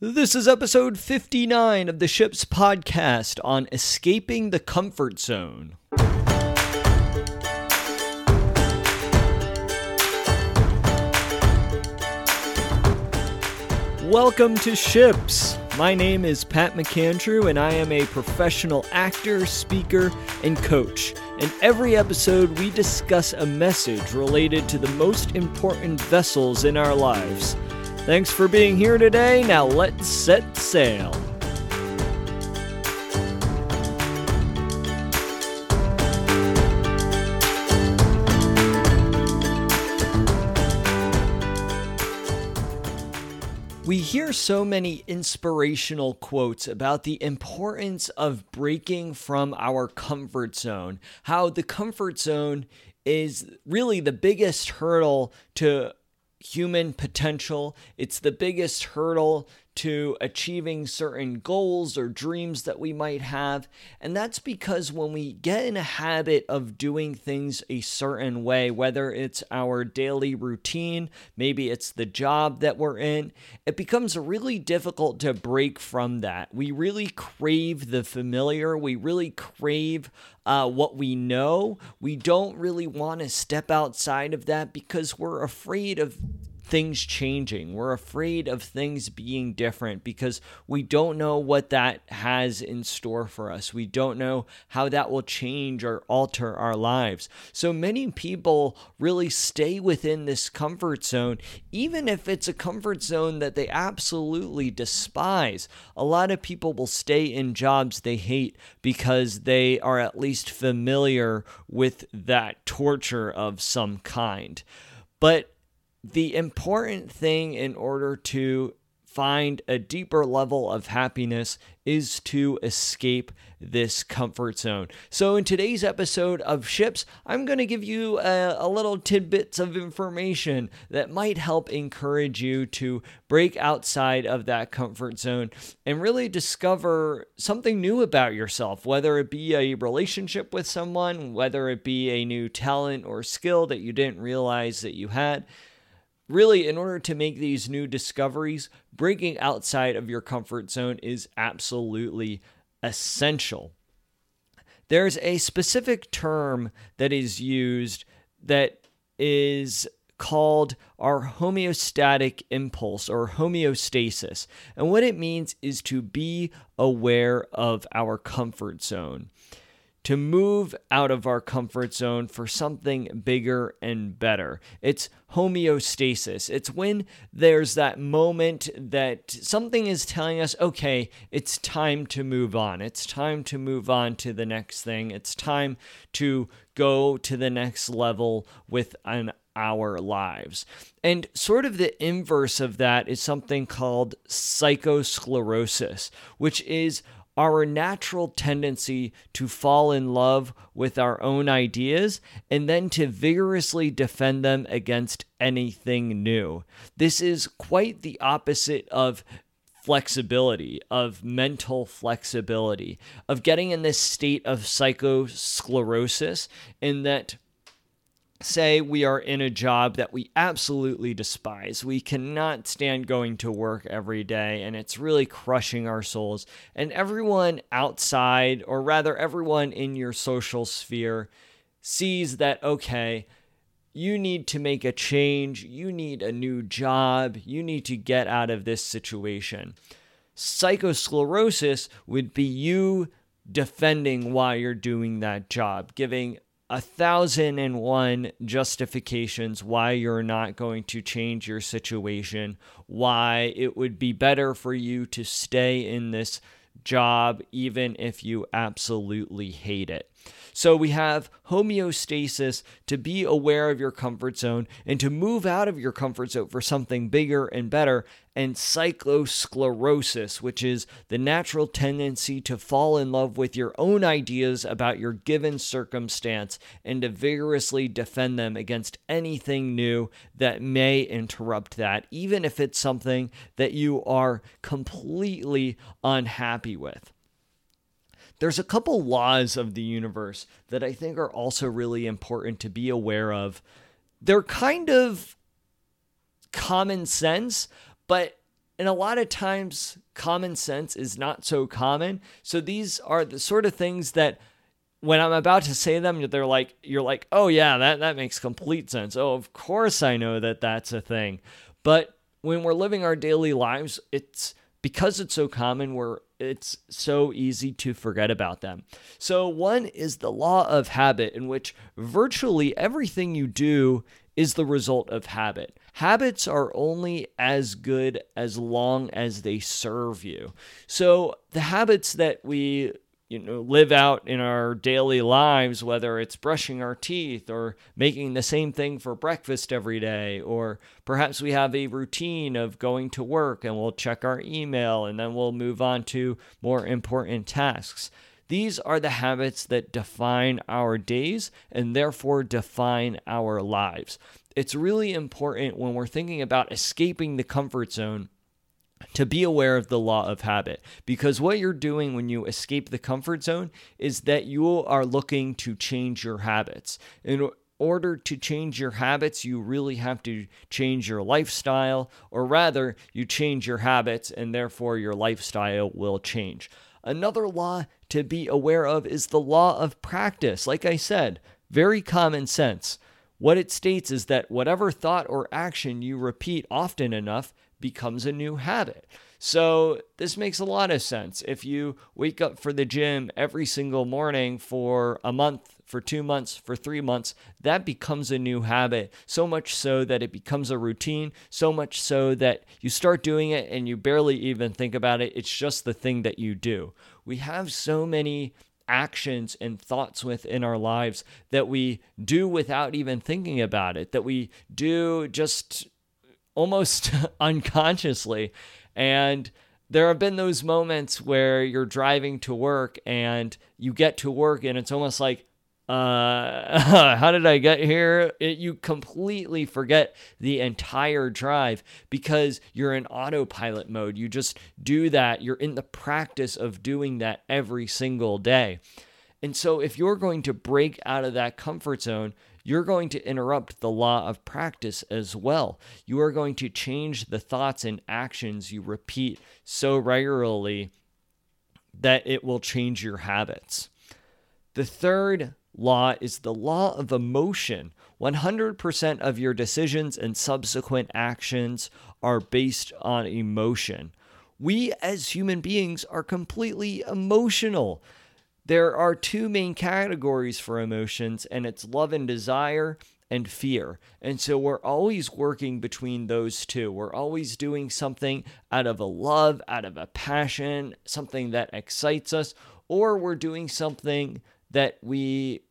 This is episode 59 of the ship's podcast on escaping the comfort zone. Welcome to Ships. My name is Pat McAndrew, and I am a professional actor, speaker, and coach. In every episode, we discuss a message related to the most important vessels in our lives. Thanks for being here today. Now let's set sail. We hear so many inspirational quotes about the importance of breaking from our comfort zone, how the comfort zone is really the biggest hurdle to human potential. It's the biggest hurdle to achieving certain goals or dreams that we might have. And that's because when we get in a habit of doing things a certain way, whether it's our daily routine, maybe it's the job that we're in, it becomes really difficult to break from that. We really crave the familiar, we really crave uh, what we know. We don't really want to step outside of that because we're afraid of things changing. We're afraid of things being different because we don't know what that has in store for us. We don't know how that will change or alter our lives. So many people really stay within this comfort zone, even if it's a comfort zone that they absolutely despise. A lot of people will stay in jobs they hate because they are at least familiar with that torture of some kind. But the important thing in order to find a deeper level of happiness is to escape this comfort zone. So, in today's episode of Ships, I'm going to give you a, a, little tidbits of information that might help encourage you to break outside of that comfort zone and really discover something new about yourself, whether it be a relationship with someone, whether it be a new talent or skill that you didn't realize that you had really, in order to make these new discoveries, breaking outside of your comfort zone is absolutely essential. There's a specific term that is used that is called our homeostatic impulse or homeostasis. And what it means is to be aware of our comfort zone to move out of our comfort zone for something bigger and better. It's homeostasis. It's when there's that moment that something is telling us, okay, it's time to move on. It's time to move on to the next thing. It's time to go to the next level with an our lives. And sort of the inverse of that is something called psychosclerosis, which is our natural tendency to fall in love with our own ideas and then to vigorously defend them against anything new. This is quite the opposite of flexibility, of mental flexibility, of getting in this state of psychosclerosis, in that say we are in a job that we absolutely despise. We cannot stand going to work every day and it's really crushing our souls. And everyone outside, or rather, everyone in your social sphere, sees that, okay, you need to make a change, you need a new job, you need to get out of this situation. Psychosclerosis would be you defending why you're doing that job, giving a thousand and one justifications why you're not going to change your situation, why it would be better for you to stay in this job even if you absolutely hate it. So we have homeostasis to be aware of your comfort zone and to move out of your comfort zone for something bigger and better, and psychosclerosis, which is the natural tendency to fall in love with your own ideas about your given circumstance and to vigorously defend them against anything new that may interrupt that, even if it's something that you are completely unhappy with there's a couple laws of the universe that I think are also really important to be aware of. They're kind of common sense, but and a lot of times common sense is not so common. So these are the sort of things that when I'm about to say them, they're like, you're like, oh yeah, that, that makes complete sense. Oh, of course I know that that's a thing. But when we're living our daily lives, it's because it's so common, we're it's so easy to forget about them. So, one is the law of habit, in which virtually everything you do is the result of habit. Habits are only as good as long as they serve you. So, the habits that we you know live out in our daily lives whether it's brushing our teeth or making the same thing for breakfast every day or perhaps we have a routine of going to work and we'll check our email and then we'll move on to more important tasks. These are the habits that define our days and therefore define our lives. It's really important when we're thinking about escaping the comfort zone to be aware of the law of habit because what you're doing when you escape the comfort zone is that you are looking to change your habits. In order to change your habits, you really have to change your lifestyle, or rather, you change your habits and therefore your lifestyle will change. Another law to be aware of is the law of practice. Like I said, very common sense. What it states is that whatever thought or action you repeat often enough becomes a new habit. So, this makes a lot of sense. If you wake up for the gym every single morning for a month, for two months, for three months, that becomes a new habit. So much so that it becomes a routine, so much so that you start doing it and you barely even think about it. It's just the thing that you do. We have so many actions and thoughts within our lives that we do without even thinking about it, that we do just almost unconsciously. And there have been those moments where you're driving to work and you get to work and it's almost like, uh, how did I get here? It, you completely forget the entire drive because you're in autopilot mode. You just do that. You're in the practice of doing that every single day. And so, if you're going to break out of that comfort zone, you're going to interrupt the law of practice as well. You are going to change the thoughts and actions you repeat so regularly that it will change your habits. The third law is the law of emotion. 100% of your decisions and subsequent actions are based on emotion. We as human beings are completely emotional. There are two main categories for emotions, and it's love and desire and fear. And so we're always working between those two. We're always doing something out of a love, out of a passion, something that excites us, or we're doing something that we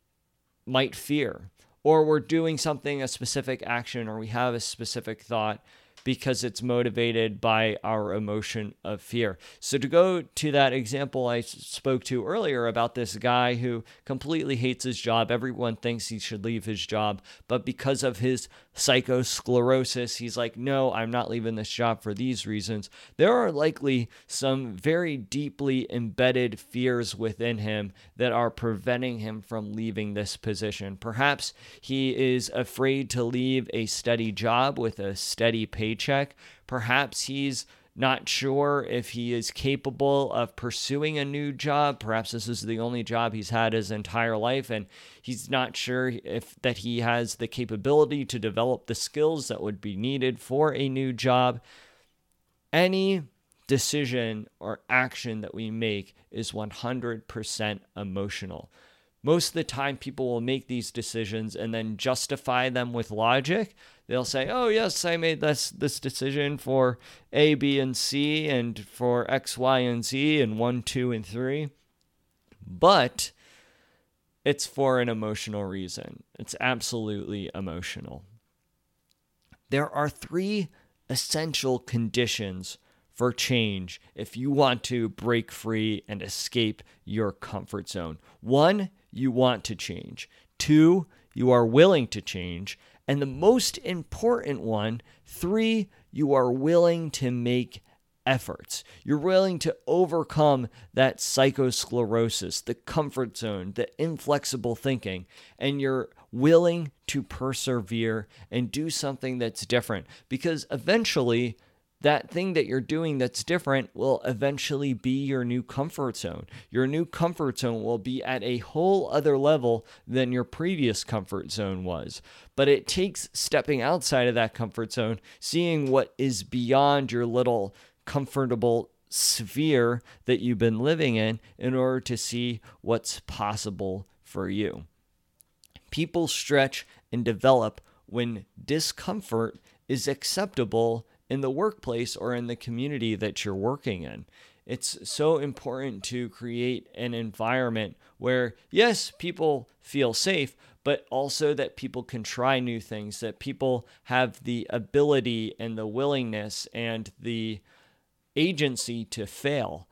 might fear, or we're doing something, a specific action, or we have a specific thought because it's motivated by our emotion of fear. So, to go to that example I spoke to earlier about this guy who completely hates his job, everyone thinks he should leave his job, but because of his psychosclerosis, he's like, no, I'm not leaving this job for these reasons. There are likely some very deeply embedded fears within him that are preventing him from leaving this position. Perhaps he is afraid to leave a steady job with a steady paycheck. Perhaps he's not sure if he is capable of pursuing a new job. Perhaps this is the only job he's had his entire life, and he's not sure if that he has the capability to develop the skills that would be needed for a new job. Any decision or action that we make is 100% emotional. Most of the time, people will make these decisions and then justify them with logic they'll say, "Oh yes, I made this this decision for A, B, and C, and for X, Y, and Z, and one, two, and three, but it's for an emotional reason. It's absolutely emotional. There are three essential conditions for change if you want to break free and escape your comfort zone. One, you want to change. Two, you are willing to change. And the most important one, three, you are willing to make efforts. You're willing to overcome that psychosclerosis, the comfort zone, the inflexible thinking, and you're willing to persevere and do something that's different because eventually that thing that you're doing that's different will eventually be your new comfort zone. Your new comfort zone will be at a whole other level than your previous comfort zone was. But it takes stepping outside of that comfort zone, seeing what is beyond your little comfortable sphere that you've been living in, in order to see what's possible for you. People stretch and develop when discomfort is acceptable in the workplace or in the community that you're working in. It's so important to create an environment where, yes, people feel safe, but also that people can try new things, that people have the ability and the willingness and the agency to fail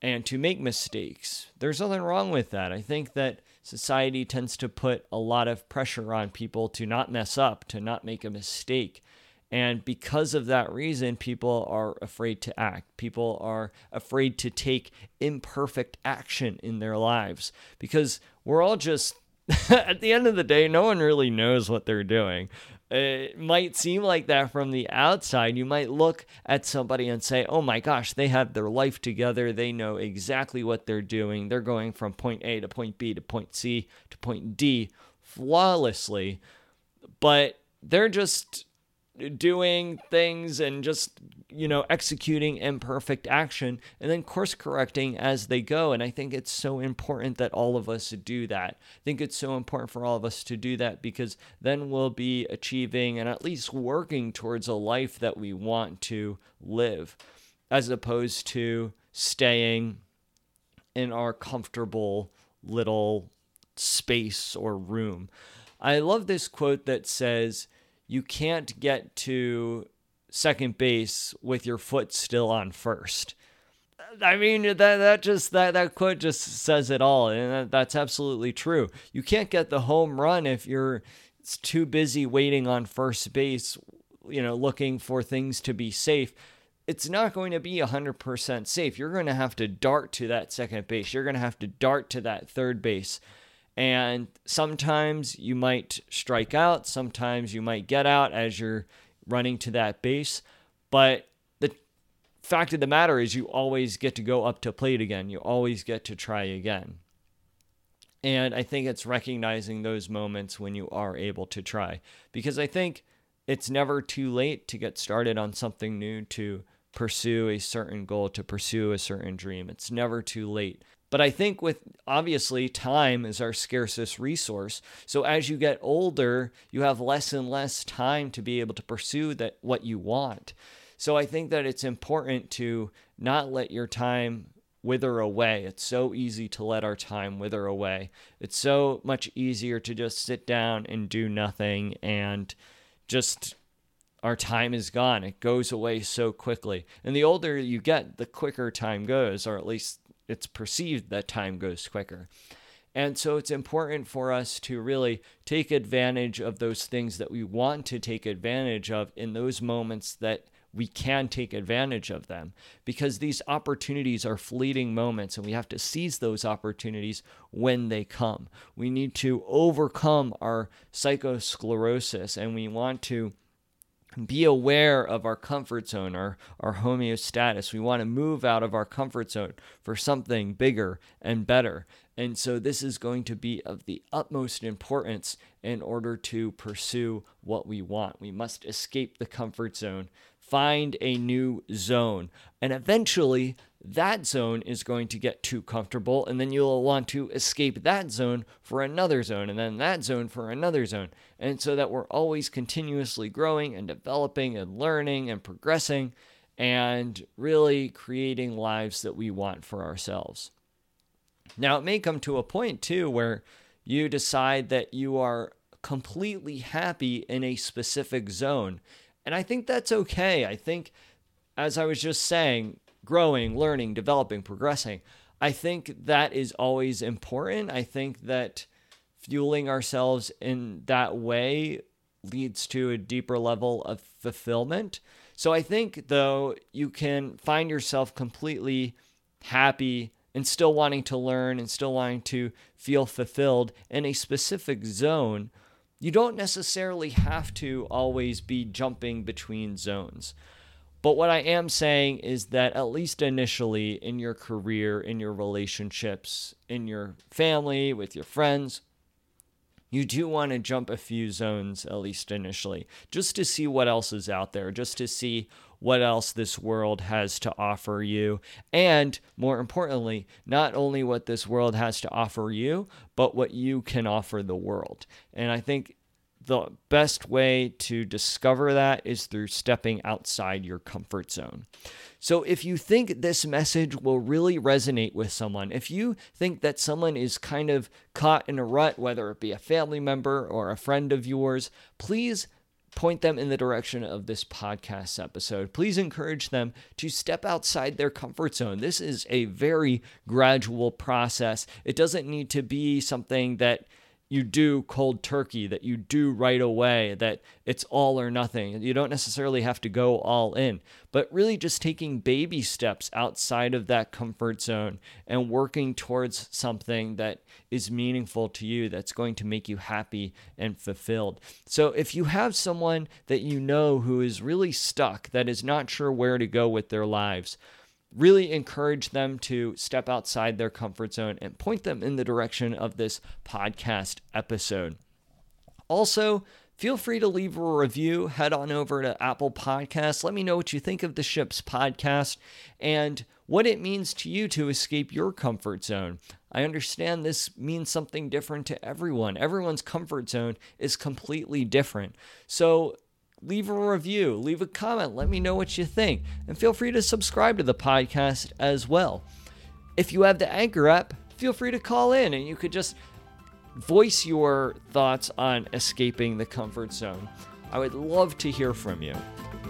and to make mistakes. There's nothing wrong with that. I think that society tends to put a lot of pressure on people to not mess up, to not make a mistake. And because of that reason, people are afraid to act. People are afraid to take imperfect action in their lives because we're all just, at the end of the day, no one really knows what they're doing. It might seem like that from the outside. You might look at somebody and say, oh my gosh, they have their life together. They know exactly what they're doing. They're going from point A to point B to point C to point D flawlessly. But they're just doing things and just you know executing imperfect action and then course correcting as they go. And i think it's so important that all of us do that. I think it's so important for all of us to do that because then we'll be achieving and at least working towards a life that we want to live as opposed to staying in our comfortable little space or room. I love this quote that says you can't get to second base with your foot still on first. I mean that that just that that quote just says it all, and that, that's absolutely true. You can't get the home run if you're too busy waiting on first base, you know, looking for things to be safe. It's not going to be 100% safe. You're going to have to dart to that second base. You're going to have to dart to that third base. And sometimes you might strike out, sometimes you might get out as you're running to that base. But the fact of the matter is, you always get to go up to plate again. You always get to try again. And I think it's recognizing those moments when you are able to try. Because I think it's never too late to get started on something new, to pursue a certain goal, to pursue a certain dream. It's never too late. But I think with obviously time is our scarcest resource. So as you get older, you have less and less time to be able to pursue that what you want. So I think that it's important to not let your time wither away. It's so easy to let our time wither away. It's so much easier to just sit down and do nothing and just our time is gone. It goes away so quickly. And the older you get, the quicker time goes, or at least it's perceived that time goes quicker. And so it's important for us to really take advantage of those things that we want to take advantage of in those moments that we can take advantage of them because these opportunities are fleeting moments and we have to seize those opportunities when they come. We need to overcome our psychosclerosis and we want to be aware of our comfort zone, our, our homeostasis. We want to move out of our comfort zone for something bigger and better. And so, this is going to be of the utmost importance in order to pursue what we want. We must escape the comfort zone, find a new zone, and eventually that zone is going to get too comfortable, and then you'll want to escape that zone for another zone, and then that zone for another zone. And so that we're always continuously growing and developing and learning and progressing and really creating lives that we want for ourselves. Now, it may come to a point too where you decide that you are completely happy in a specific zone. And I think that's okay. I think, as I was just saying, growing, learning, developing, progressing. I think that is always important. I think that fueling ourselves in that way leads to a deeper level of fulfillment. So I think, though, you can find yourself completely happy and still wanting to learn and still wanting to feel fulfilled in a specific zone. You don't necessarily have to always be jumping between zones But what I am saying is that at least initially in your career, in your relationships, in your family, with your friends, you do want to jump a few zones, at least initially, just to see what else is out there, just to see what else this world has to offer you. And more importantly, not only what this world has to offer you, but what you can offer the world. And I think the best way to discover that is through stepping outside your comfort zone. So, if you think this message will really resonate with someone, if you think that someone is kind of caught in a rut, whether it be a family member or a friend of yours, please point them in the direction of this podcast episode. Please encourage them to step outside their comfort zone. This is a very gradual process. It doesn't need to be something that you do cold turkey, that you do right away, that it's all or nothing. You don't necessarily have to go all in, but really just taking baby steps outside of that comfort zone and working towards something that is meaningful to you, that's going to make you happy and fulfilled. So if you have someone that you know who is really stuck, that is not sure where to go with their lives, really encourage them to step outside their comfort zone and point them in the direction of this podcast episode. Also, feel free to leave a review. Head on over to Apple Podcasts. Let me know what you think of the Ships podcast and what it means to you to escape your comfort zone. I understand this means something different to everyone. Everyone's comfort zone is completely different. So, leave a review, leave a comment, let me know what you think, and feel free to subscribe to the podcast as well. If you have the Anchor app, feel free to call in and you could just voice your thoughts on escaping the comfort zone. I would love to hear from you.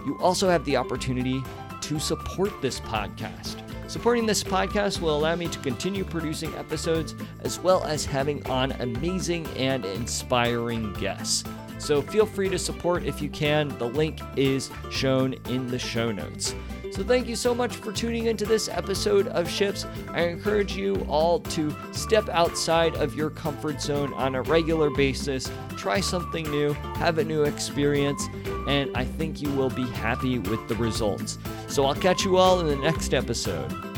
You also have the opportunity to support this podcast. Supporting this podcast will allow me to continue producing episodes as well as having on amazing and inspiring guests. So feel free to support if you can. The link is shown in the show notes. So thank you so much for tuning into this episode of Ships. I encourage you all to step outside of your comfort zone on a regular basis, try something new, have a new experience, and I think you will be happy with the results. So I'll catch you all in the next episode.